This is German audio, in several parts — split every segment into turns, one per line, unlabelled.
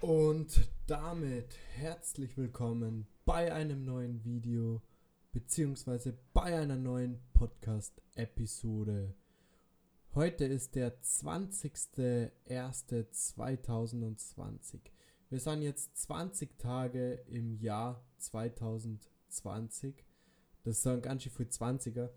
Und damit herzlich willkommen bei einem neuen Video beziehungsweise bei einer neuen Podcast-Episode. Heute ist der 20.01.2020. Wir sind jetzt 20 Tage im Jahr 2020. Das sind ganz schön viel 20er.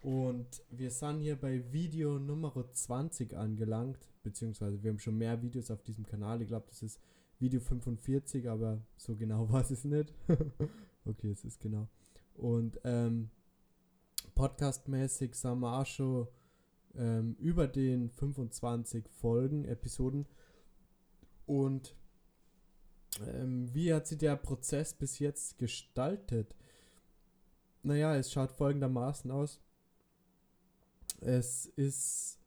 Und wir sind hier bei Video Nummer 20 angelangt, beziehungsweise wir haben schon mehr Videos auf diesem Kanal. Ich glaube, das ist Video 45, aber so genau war es nicht. okay, es ist genau. Und ähm, podcastmäßig sind wir auch schon ähm, über den 25 Folgen, Episoden. Und ähm, wie hat sich der Prozess bis jetzt gestaltet? Naja, es schaut folgendermaßen aus. Es ist.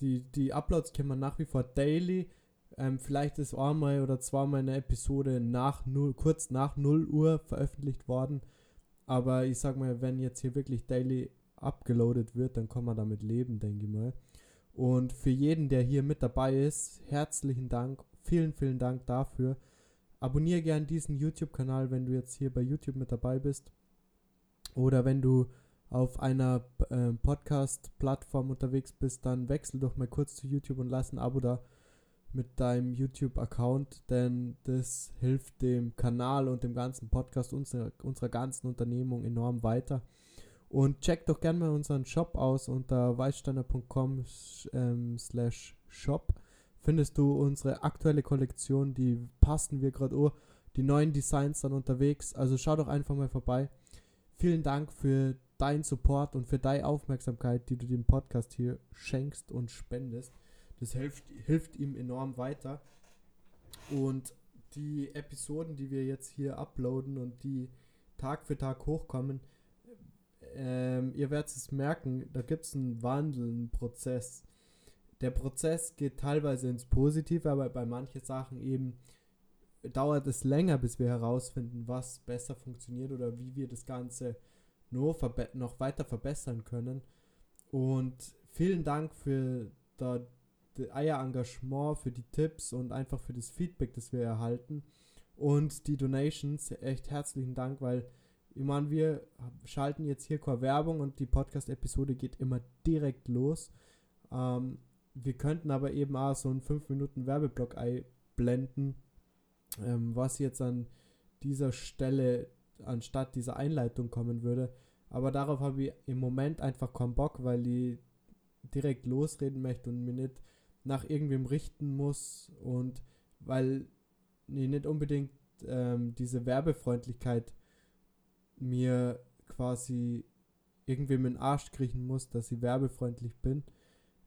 Die, die Uploads kennen wir nach wie vor daily. Ähm, vielleicht ist einmal oder zweimal eine Episode nach 0, kurz nach 0 Uhr veröffentlicht worden. Aber ich sag mal, wenn jetzt hier wirklich daily abgeloadet wird, dann kann man damit leben, denke ich mal. Und für jeden, der hier mit dabei ist, herzlichen Dank. Vielen, vielen Dank dafür. Abonniere gern diesen YouTube-Kanal, wenn du jetzt hier bei YouTube mit dabei bist. Oder wenn du auf einer äh, Podcast-Plattform unterwegs bist, dann wechsel doch mal kurz zu YouTube und lass ein Abo da mit deinem YouTube-Account, denn das hilft dem Kanal und dem ganzen Podcast unserer, unserer ganzen Unternehmung enorm weiter. Und check doch gerne mal unseren Shop aus unter weißsteiner.com ähm, slash shop. Findest du unsere aktuelle Kollektion, die passen wir gerade oh, die neuen Designs dann unterwegs. Also schau doch einfach mal vorbei. Vielen Dank für deinen Support und für deine Aufmerksamkeit, die du dem Podcast hier schenkst und spendest. Das hilft, hilft ihm enorm weiter. Und die Episoden, die wir jetzt hier uploaden und die Tag für Tag hochkommen, ähm, ihr werdet es merken, da gibt es einen Wandel, einen Prozess. Der Prozess geht teilweise ins Positive, aber bei manchen Sachen eben dauert es länger, bis wir herausfinden, was besser funktioniert oder wie wir das Ganze noch, noch weiter verbessern können. Und vielen Dank für da, euer Engagement, für die Tipps und einfach für das Feedback, das wir erhalten. Und die Donations, echt herzlichen Dank, weil ich meine, wir schalten jetzt hier keine Werbung und die Podcast-Episode geht immer direkt los. Ähm, wir könnten aber eben auch so einen 5 Minuten Werbeblock einblenden, ähm, was jetzt an dieser Stelle anstatt dieser Einleitung kommen würde. Aber darauf habe ich im Moment einfach keinen Bock, weil ich direkt losreden möchte und mir nicht nach irgendwem richten muss und weil ich nicht unbedingt ähm, diese Werbefreundlichkeit mir quasi irgendwie mit den Arsch kriechen muss, dass ich werbefreundlich bin.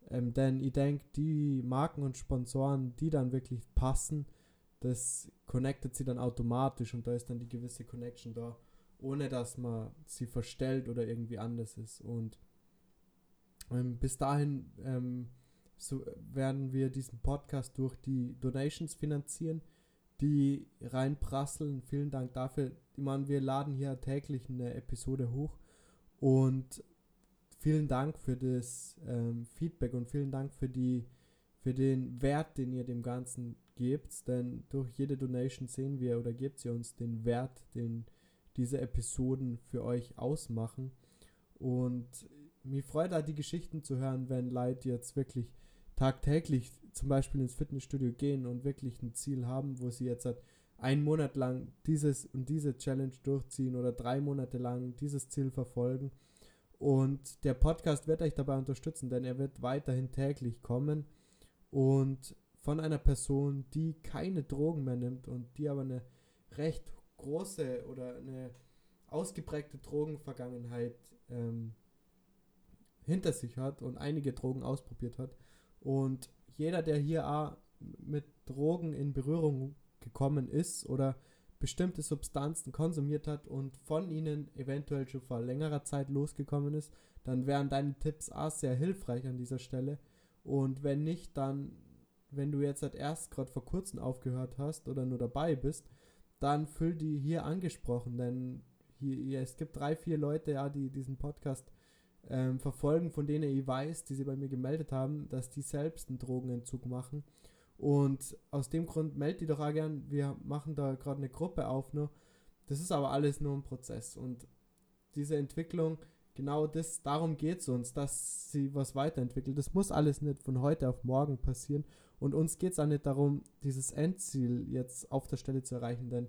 Ähm, denn ich denke, die Marken und Sponsoren, die dann wirklich passen, das connectet sie dann automatisch und da ist dann die gewisse Connection da, ohne dass man sie verstellt oder irgendwie anders ist. Und ähm, bis dahin ähm, so werden wir diesen Podcast durch die Donations finanzieren die reinprasseln. Vielen Dank dafür. Ich meine, wir laden hier täglich eine Episode hoch und vielen Dank für das ähm, Feedback und vielen Dank für die für den Wert, den ihr dem Ganzen gebt, denn durch jede Donation sehen wir oder gebt ihr uns den Wert, den diese Episoden für euch ausmachen. Und mir freut da die Geschichten zu hören, wenn Leute jetzt wirklich tagtäglich zum Beispiel ins Fitnessstudio gehen und wirklich ein Ziel haben, wo sie jetzt halt einen Monat lang dieses und diese Challenge durchziehen oder drei Monate lang dieses Ziel verfolgen. Und der Podcast wird euch dabei unterstützen, denn er wird weiterhin täglich kommen und von einer Person, die keine Drogen mehr nimmt und die aber eine recht große oder eine ausgeprägte Drogenvergangenheit ähm, hinter sich hat und einige Drogen ausprobiert hat und jeder, der hier mit Drogen in Berührung gekommen ist oder bestimmte Substanzen konsumiert hat und von ihnen eventuell schon vor längerer Zeit losgekommen ist, dann wären deine Tipps auch sehr hilfreich an dieser Stelle. Und wenn nicht, dann, wenn du jetzt halt erst gerade vor kurzem aufgehört hast oder nur dabei bist, dann füll die hier angesprochen, denn hier, es gibt drei, vier Leute, ja, die diesen Podcast ähm, verfolgen, von denen ich weiß, die sie bei mir gemeldet haben, dass die selbst einen Drogenentzug machen Und aus dem Grund meldet die doch auch gern, wir machen da gerade eine Gruppe auf. Nur. Das ist aber alles nur ein Prozess. Und diese Entwicklung, genau das, darum geht es uns, dass sie was weiterentwickelt. Das muss alles nicht von heute auf morgen passieren. Und uns geht es auch nicht darum, dieses Endziel jetzt auf der Stelle zu erreichen. Denn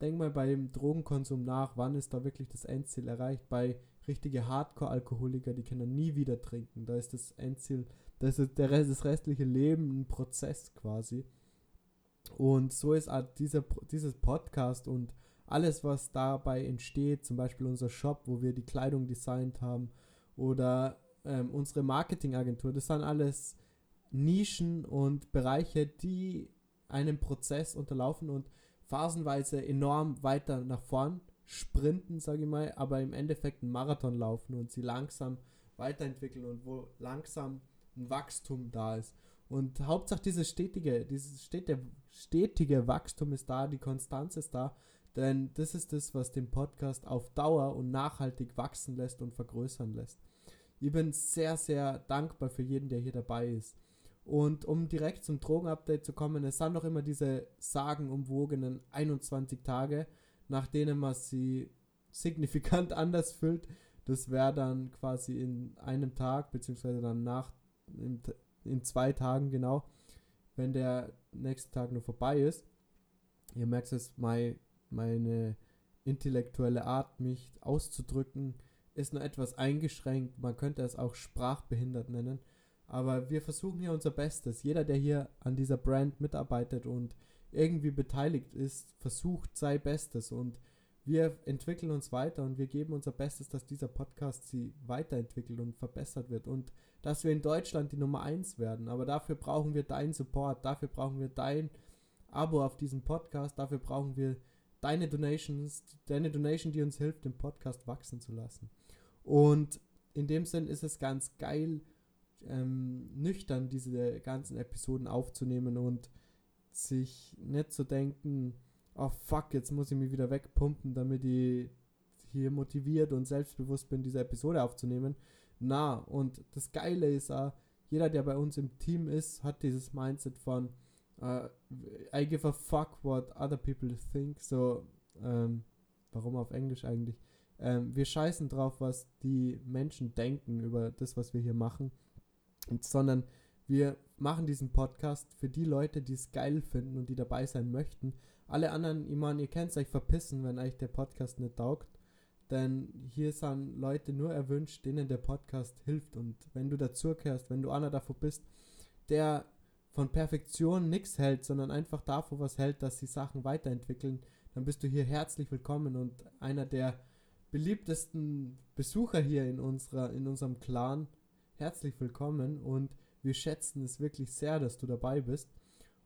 denk mal beim Drogenkonsum nach, wann ist da wirklich das Endziel erreicht? Bei richtige Hardcore-Alkoholiker, die können nie wieder trinken. Da ist das Endziel, da ist der Rest, das restliche Leben ein Prozess quasi. Und so ist dieser, dieses Podcast und alles, was dabei entsteht, zum Beispiel unser Shop, wo wir die Kleidung designt haben, oder ähm, unsere Marketingagentur, das sind alles Nischen und Bereiche, die einem Prozess unterlaufen und phasenweise enorm weiter nach vorn sprinten, sage ich mal, aber im Endeffekt einen Marathon laufen und sie langsam weiterentwickeln und wo langsam ein Wachstum da ist. Und Hauptsache dieses stetige, dieses stetige, stetige Wachstum ist da, die Konstanz ist da, denn das ist das, was den Podcast auf Dauer und nachhaltig wachsen lässt und vergrößern lässt. Ich bin sehr, sehr dankbar für jeden, der hier dabei ist. Und um direkt zum Drogenupdate zu kommen, es sind noch immer diese sagenumwogenen 21 Tage, nach denen man sie signifikant anders füllt. Das wäre dann quasi in einem Tag, beziehungsweise dann nach, in, in zwei Tagen genau, wenn der nächste Tag nur vorbei ist. Ihr merkt es, mein, meine intellektuelle Art, mich auszudrücken, ist nur etwas eingeschränkt. Man könnte es auch sprachbehindert nennen. Aber wir versuchen hier unser Bestes. Jeder, der hier an dieser Brand mitarbeitet und irgendwie beteiligt ist, versucht sein Bestes und wir entwickeln uns weiter und wir geben unser Bestes, dass dieser Podcast sie weiterentwickelt und verbessert wird und dass wir in Deutschland die Nummer 1 werden. Aber dafür brauchen wir deinen Support, dafür brauchen wir dein Abo auf diesem Podcast, dafür brauchen wir deine Donations, deine Donation, die uns hilft, den Podcast wachsen zu lassen. Und in dem Sinn ist es ganz geil, ähm, nüchtern diese ganzen Episoden aufzunehmen und sich nicht zu denken, oh fuck, jetzt muss ich mich wieder wegpumpen, damit ich hier motiviert und selbstbewusst bin, diese Episode aufzunehmen. Na, und das Geile ist auch, jeder, der bei uns im Team ist, hat dieses Mindset von uh, I give a fuck what other people think. So, ähm, warum auf Englisch eigentlich? Ähm, wir scheißen drauf, was die Menschen denken über das, was wir hier machen. Und, sondern wir machen diesen Podcast für die Leute, die es geil finden und die dabei sein möchten. Alle anderen, ich meine, ihr könnt euch verpissen, wenn euch der Podcast nicht taugt. Denn hier sind Leute nur erwünscht, denen der Podcast hilft. Und wenn du dazugehörst, wenn du einer davon bist, der von Perfektion nichts hält, sondern einfach davon was hält, dass sie Sachen weiterentwickeln, dann bist du hier herzlich willkommen und einer der beliebtesten Besucher hier in unserer in unserem Clan. Herzlich willkommen und wir schätzen es wirklich sehr, dass du dabei bist.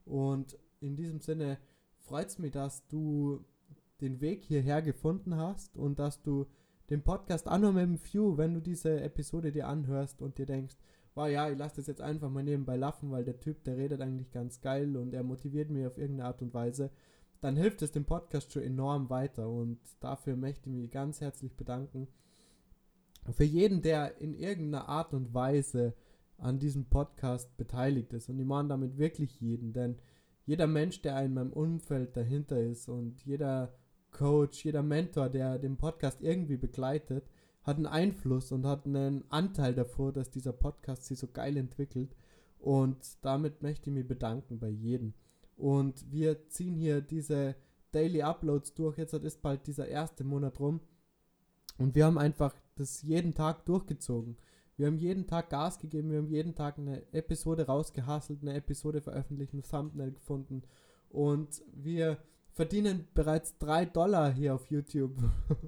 Und in diesem Sinne freut es mich, dass du den Weg hierher gefunden hast und dass du den Podcast nur mit dem View, wenn du diese Episode dir anhörst und dir denkst, wow, ja, ich lasse das jetzt einfach mal nebenbei laufen, weil der Typ, der redet eigentlich ganz geil und er motiviert mich auf irgendeine Art und Weise, dann hilft es dem Podcast schon enorm weiter und dafür möchte ich mich ganz herzlich bedanken. Für jeden, der in irgendeiner Art und Weise an diesem Podcast beteiligt ist. Und ich meine damit wirklich jeden, denn jeder Mensch, der in meinem Umfeld dahinter ist und jeder Coach, jeder Mentor, der den Podcast irgendwie begleitet, hat einen Einfluss und hat einen Anteil davor, dass dieser Podcast sich so geil entwickelt. Und damit möchte ich mich bedanken bei jedem. Und wir ziehen hier diese Daily Uploads durch. Jetzt ist bald dieser erste Monat rum. Und wir haben einfach das jeden Tag durchgezogen. Wir haben jeden Tag Gas gegeben, wir haben jeden Tag eine Episode rausgehasselt, eine Episode veröffentlicht, ein Thumbnail gefunden und wir verdienen bereits 3 Dollar hier auf YouTube.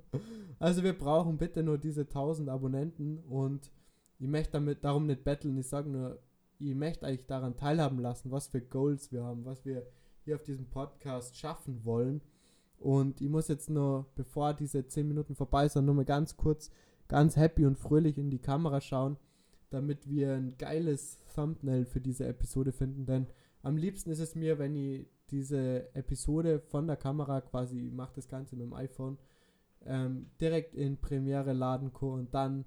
also wir brauchen bitte nur diese 1000 Abonnenten und ich möchte damit darum nicht betteln, ich sage nur, ich möchte eigentlich daran teilhaben lassen, was für Goals wir haben, was wir hier auf diesem Podcast schaffen wollen. Und ich muss jetzt nur, bevor diese 10 Minuten vorbei sind, nur mal ganz kurz ganz happy und fröhlich in die Kamera schauen, damit wir ein geiles Thumbnail für diese Episode finden. Denn am liebsten ist es mir, wenn ich diese Episode von der Kamera quasi, ich mache das Ganze mit dem iPhone, ähm, direkt in Premiere laden kann und dann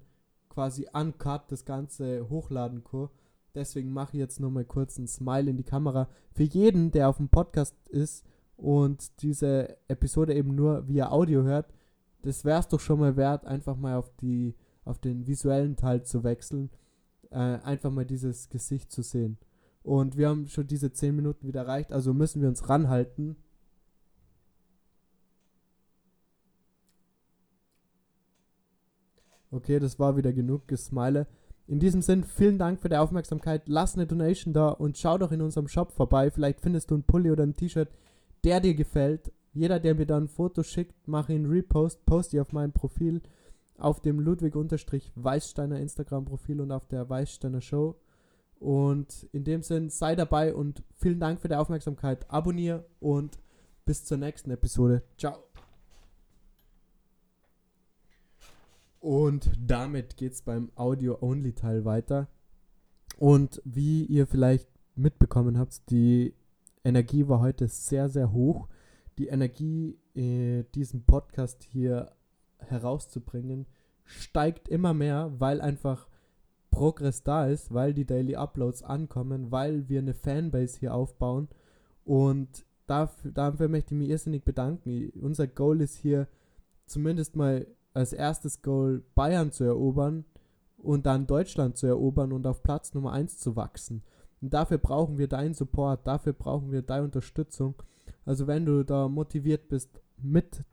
quasi uncut das Ganze hochladen kann. Deswegen mache ich jetzt nur mal kurz ein Smile in die Kamera. Für jeden, der auf dem Podcast ist und diese Episode eben nur via Audio hört, das wäre es doch schon mal wert, einfach mal auf, die, auf den visuellen Teil zu wechseln. Äh, einfach mal dieses Gesicht zu sehen. Und wir haben schon diese 10 Minuten wieder erreicht, also müssen wir uns ranhalten. Okay, das war wieder genug Gesmile. In diesem Sinn, vielen Dank für die Aufmerksamkeit. Lass eine Donation da und schau doch in unserem Shop vorbei. Vielleicht findest du einen Pulli oder ein T-Shirt, der dir gefällt. Jeder, der mir dann ein Foto schickt, mache ihn Repost, poste auf meinem Profil, auf dem Ludwig-Weißsteiner Instagram-Profil und auf der Weißsteiner Show. Und in dem Sinn, sei dabei und vielen Dank für die Aufmerksamkeit. Abonnier und bis zur nächsten Episode. Ciao. Und damit geht es beim Audio-Only-Teil weiter. Und wie ihr vielleicht mitbekommen habt, die Energie war heute sehr, sehr hoch. Die Energie, äh, diesen Podcast hier herauszubringen, steigt immer mehr, weil einfach Progress da ist, weil die Daily Uploads ankommen, weil wir eine Fanbase hier aufbauen. Und dafür, dafür möchte ich mich irrsinnig bedanken. Unser Goal ist hier zumindest mal als erstes Goal Bayern zu erobern und dann Deutschland zu erobern und auf Platz Nummer 1 zu wachsen. Und dafür brauchen wir deinen Support, dafür brauchen wir deine Unterstützung. Also wenn du da motiviert bist, mit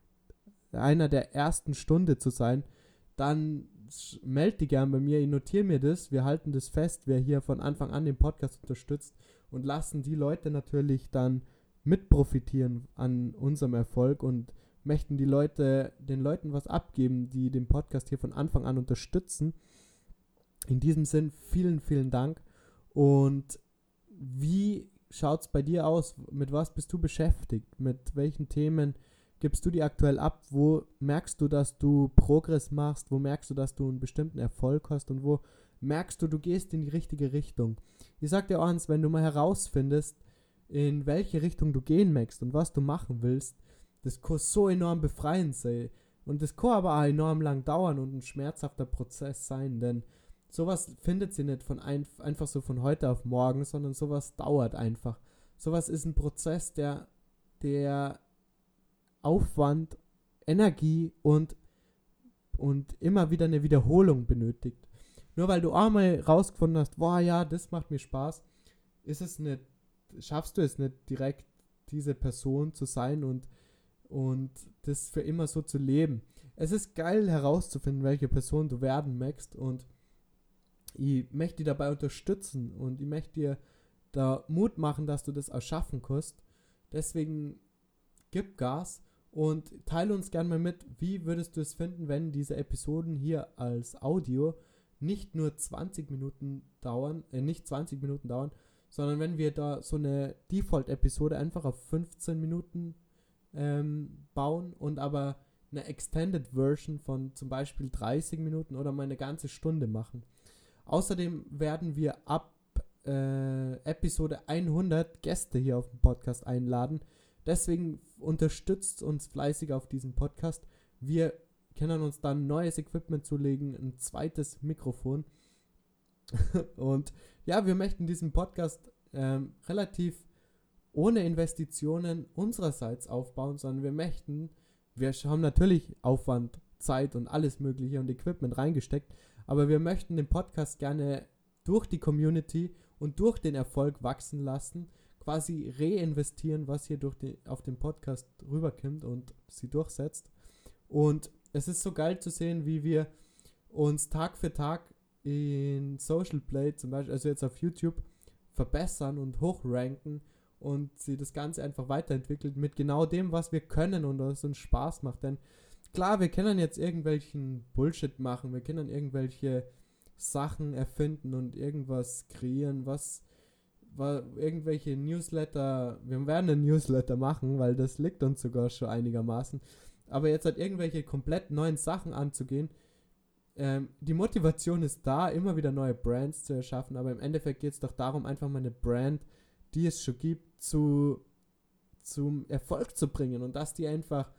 einer der ersten Stunde zu sein, dann melde dich gern bei mir, ich notiere mir das, wir halten das fest, wer hier von Anfang an den Podcast unterstützt und lassen die Leute natürlich dann mit profitieren an unserem Erfolg und möchten die Leute, den Leuten was abgeben, die den Podcast hier von Anfang an unterstützen. In diesem Sinn, vielen, vielen Dank. Und wie schaut es bei dir aus? Mit was bist du beschäftigt? Mit welchen Themen gibst du die aktuell ab? Wo merkst du, dass du Progress machst? Wo merkst du, dass du einen bestimmten Erfolg hast? Und wo merkst du, du gehst in die richtige Richtung? Ich sag dir eins, wenn du mal herausfindest, in welche Richtung du gehen möchtest und was du machen willst, das kann so enorm befreiend sein. Und das kann aber auch enorm lang dauern und ein schmerzhafter Prozess sein, denn sowas findet sie nicht von ein, einfach so von heute auf morgen, sondern sowas dauert einfach. Sowas ist ein Prozess, der, der Aufwand, Energie und, und immer wieder eine Wiederholung benötigt. Nur weil du einmal rausgefunden hast, boah ja, das macht mir Spaß, ist es nicht, schaffst du es nicht direkt, diese Person zu sein und und das für immer so zu leben. Es ist geil herauszufinden, welche Person du werden möchtest und ich möchte dich dabei unterstützen und ich möchte dir da Mut machen, dass du das auch schaffen kannst. Deswegen gib Gas und teile uns gerne mal mit, wie würdest du es finden, wenn diese Episoden hier als Audio nicht nur 20 Minuten dauern, äh, nicht 20 Minuten dauern, sondern wenn wir da so eine Default-Episode einfach auf 15 Minuten ähm, bauen und aber eine Extended Version von zum Beispiel 30 Minuten oder mal eine ganze Stunde machen. Außerdem werden wir ab äh, Episode 100 Gäste hier auf dem Podcast einladen. Deswegen unterstützt uns fleißig auf diesem Podcast. Wir können uns dann neues Equipment zulegen, ein zweites Mikrofon. und ja, wir möchten diesen Podcast ähm, relativ ohne Investitionen unsererseits aufbauen, sondern wir möchten, wir haben natürlich Aufwand, Zeit und alles Mögliche und Equipment reingesteckt, aber wir möchten den Podcast gerne durch die Community und durch den Erfolg wachsen lassen, quasi reinvestieren, was hier durch die, auf den Podcast rüberkommt und sie durchsetzt. Und es ist so geil zu sehen, wie wir uns Tag für Tag in Social Play, zum Beispiel, also jetzt auf YouTube, verbessern und hochranken und sie das Ganze einfach weiterentwickelt mit genau dem, was wir können und was uns Spaß macht. Denn klar, wir können jetzt irgendwelchen Bullshit machen, wir können irgendwelche Sachen erfinden und irgendwas kreieren, was war irgendwelche Newsletter, wir werden einen Newsletter machen, weil das liegt uns sogar schon einigermaßen. Aber jetzt halt irgendwelche komplett neuen Sachen anzugehen, ähm, die Motivation ist da, immer wieder neue Brands zu erschaffen, aber im Endeffekt geht es doch darum, einfach mal eine Brand, die es schon gibt, zu, zum Erfolg zu bringen. Und dass die einfach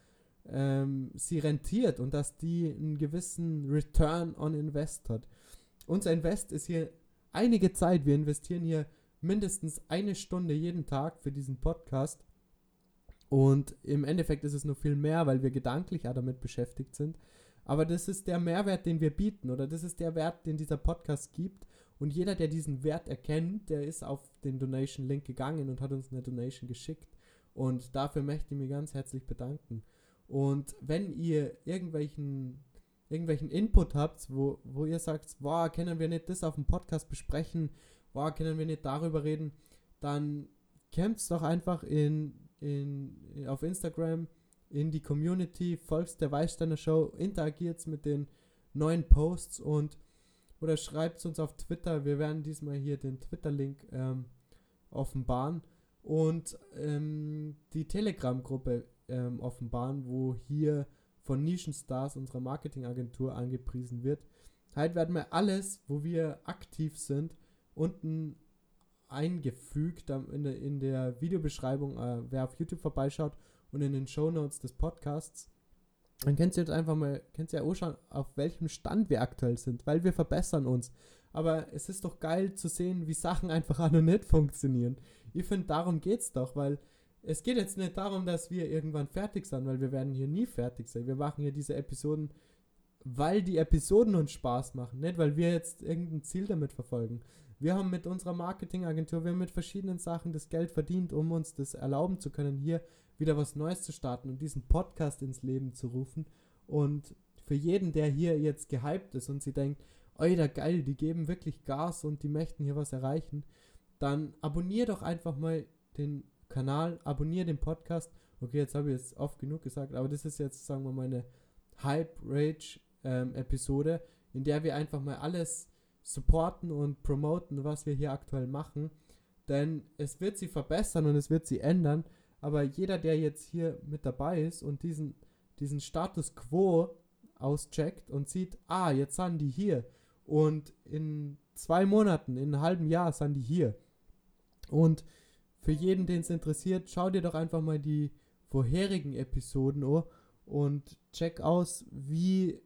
ähm, sie rentiert und dass die einen gewissen Return on Invest hat. Unser Invest ist hier einige Zeit. Wir investieren hier mindestens eine Stunde jeden Tag für diesen Podcast. Und im Endeffekt ist es noch viel mehr, weil wir gedanklich auch damit beschäftigt sind. Aber das ist der Mehrwert, den wir bieten, oder das ist der Wert, den dieser Podcast gibt. Und jeder, der diesen Wert erkennt, der ist auf den Donation-Link gegangen und hat uns eine Donation geschickt. Und dafür möchte ich mich ganz herzlich bedanken. Und wenn ihr irgendwelchen, irgendwelchen Input habt, wo, wo ihr sagt, boah, können wir nicht das auf dem Podcast besprechen, boah, können wir nicht darüber reden, dann kämpft doch einfach in, in, auf Instagram in die Community, folgt der Weißsteiner Show, interagiert mit den neuen Posts und oder schreibt uns auf Twitter. Wir werden diesmal hier den Twitter-Link ähm, offenbaren. Und ähm, die Telegram-Gruppe ähm, offenbaren, wo hier von Nischenstars unserer Marketingagentur angepriesen wird. Halt werden wir alles, wo wir aktiv sind, unten eingefügt in der, in der Videobeschreibung, äh, wer auf YouTube vorbeischaut und in den Show Notes des Podcasts. Dann könnt ihr jetzt einfach mal, könnt ihr auch schauen, auf welchem Stand wir aktuell sind, weil wir verbessern uns. Aber es ist doch geil zu sehen, wie Sachen einfach auch noch nicht funktionieren. Ich finde, darum geht es doch, weil es geht jetzt nicht darum, dass wir irgendwann fertig sind, weil wir werden hier nie fertig sein. Wir machen hier diese Episoden, weil die Episoden uns Spaß machen, nicht weil wir jetzt irgendein Ziel damit verfolgen. Wir haben mit unserer Marketingagentur, wir haben mit verschiedenen Sachen das Geld verdient, um uns das erlauben zu können, hier wieder was Neues zu starten und diesen Podcast ins Leben zu rufen. Und für jeden, der hier jetzt gehypt ist und sie denkt, Alter, geil, die geben wirklich Gas und die möchten hier was erreichen, dann abonnier doch einfach mal den Kanal, abonniere den Podcast. Okay, jetzt habe ich es oft genug gesagt, aber das ist jetzt, sagen wir mal, eine Hype-Rage-Episode, ähm, in der wir einfach mal alles supporten und promoten, was wir hier aktuell machen. Denn es wird sie verbessern und es wird sie ändern. Aber jeder, der jetzt hier mit dabei ist und diesen, diesen Status quo auscheckt und sieht, ah, jetzt sind die hier. Und in zwei Monaten, in einem halben Jahr sind die hier. Und für jeden, den es interessiert, schau dir doch einfach mal die vorherigen Episoden an und check aus, wie,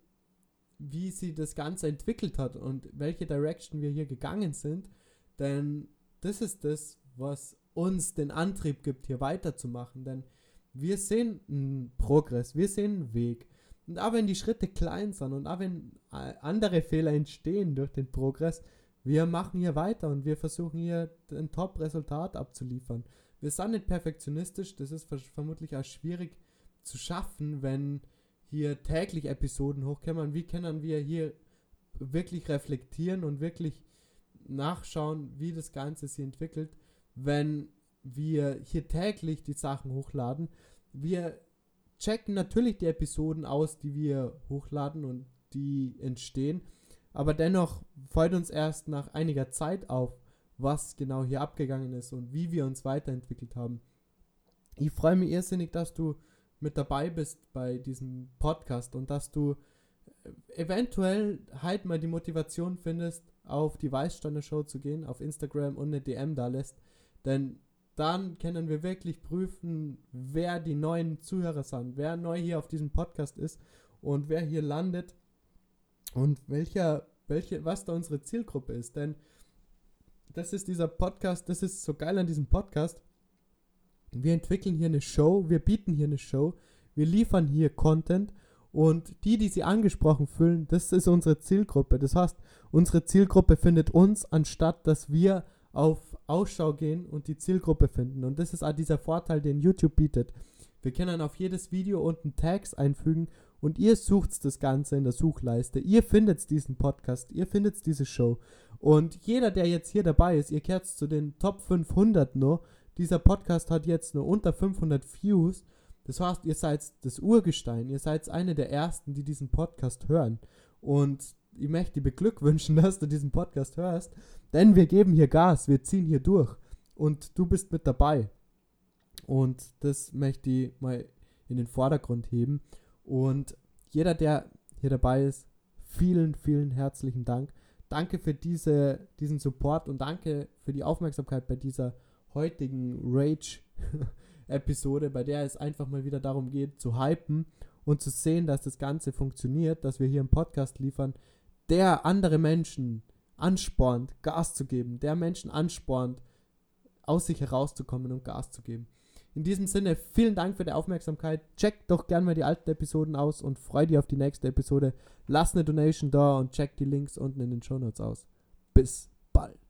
wie sie das Ganze entwickelt hat und welche Direction wir hier gegangen sind. Denn das ist das, was uns den Antrieb gibt, hier weiterzumachen. Denn wir sehen einen Progress, wir sehen einen Weg. Und auch wenn die Schritte klein sind und auch wenn äh, andere Fehler entstehen durch den Progress, wir machen hier weiter und wir versuchen hier ein Top-Resultat abzuliefern. Wir sind nicht perfektionistisch, das ist vermutlich auch schwierig zu schaffen, wenn hier täglich Episoden hochkommen. Wie können wir hier wirklich reflektieren und wirklich nachschauen, wie das Ganze sich entwickelt, wenn wir hier täglich die Sachen hochladen. Wir checken natürlich die Episoden aus, die wir hochladen und die entstehen aber dennoch fällt uns erst nach einiger Zeit auf, was genau hier abgegangen ist und wie wir uns weiterentwickelt haben. Ich freue mich irrsinnig, dass du mit dabei bist bei diesem Podcast und dass du äh, eventuell halt mal die Motivation findest, auf die Weißsteiner Show zu gehen, auf Instagram und eine DM da lässt. Denn dann können wir wirklich prüfen, wer die neuen Zuhörer sind, wer neu hier auf diesem Podcast ist und wer hier landet und welcher, welche, was da unsere Zielgruppe ist. Denn das ist dieser Podcast, das ist so geil an diesem Podcast. Wir entwickeln hier eine Show, wir bieten hier eine Show, wir liefern hier Content und die, die sie angesprochen fühlen, das ist unsere Zielgruppe. Das heißt, unsere Zielgruppe findet uns, anstatt dass wir auf Ausschau gehen und die Zielgruppe finden. Und das ist auch dieser Vorteil, den YouTube bietet. Wir können auf jedes Video unten Tags einfügen und ihr sucht das Ganze in der Suchleiste. Ihr findet diesen Podcast, ihr findet diese Show. Und jeder, der jetzt hier dabei ist, ihr kehrt zu den Top 500 nur. Dieser Podcast hat jetzt nur unter 500 Views. Das heißt, ihr seid das Urgestein. Ihr seid eine der ersten, die diesen Podcast hören. Und ich möchte dir beglückwünschen, dass du diesen Podcast hörst. Denn wir geben hier Gas, wir ziehen hier durch. Und du bist mit dabei. Und das möchte ich mal in den Vordergrund heben. Und jeder, der hier dabei ist, vielen, vielen herzlichen Dank. Danke für diese, diesen Support und danke für die Aufmerksamkeit bei dieser heutigen Rage-Episode, bei der es einfach mal wieder darum geht, zu hypen und zu sehen, dass das Ganze funktioniert, dass wir hier einen Podcast liefern, der andere Menschen anspornt, Gas zu geben, der Menschen anspornt, aus sich herauszukommen und Gas zu geben. In diesem Sinne, vielen Dank für die Aufmerksamkeit. Checkt doch gerne mal die alten Episoden aus und freu dich auf die nächste Episode. Lass eine Donation da und check die Links unten in den Show Notes aus. Bis bald.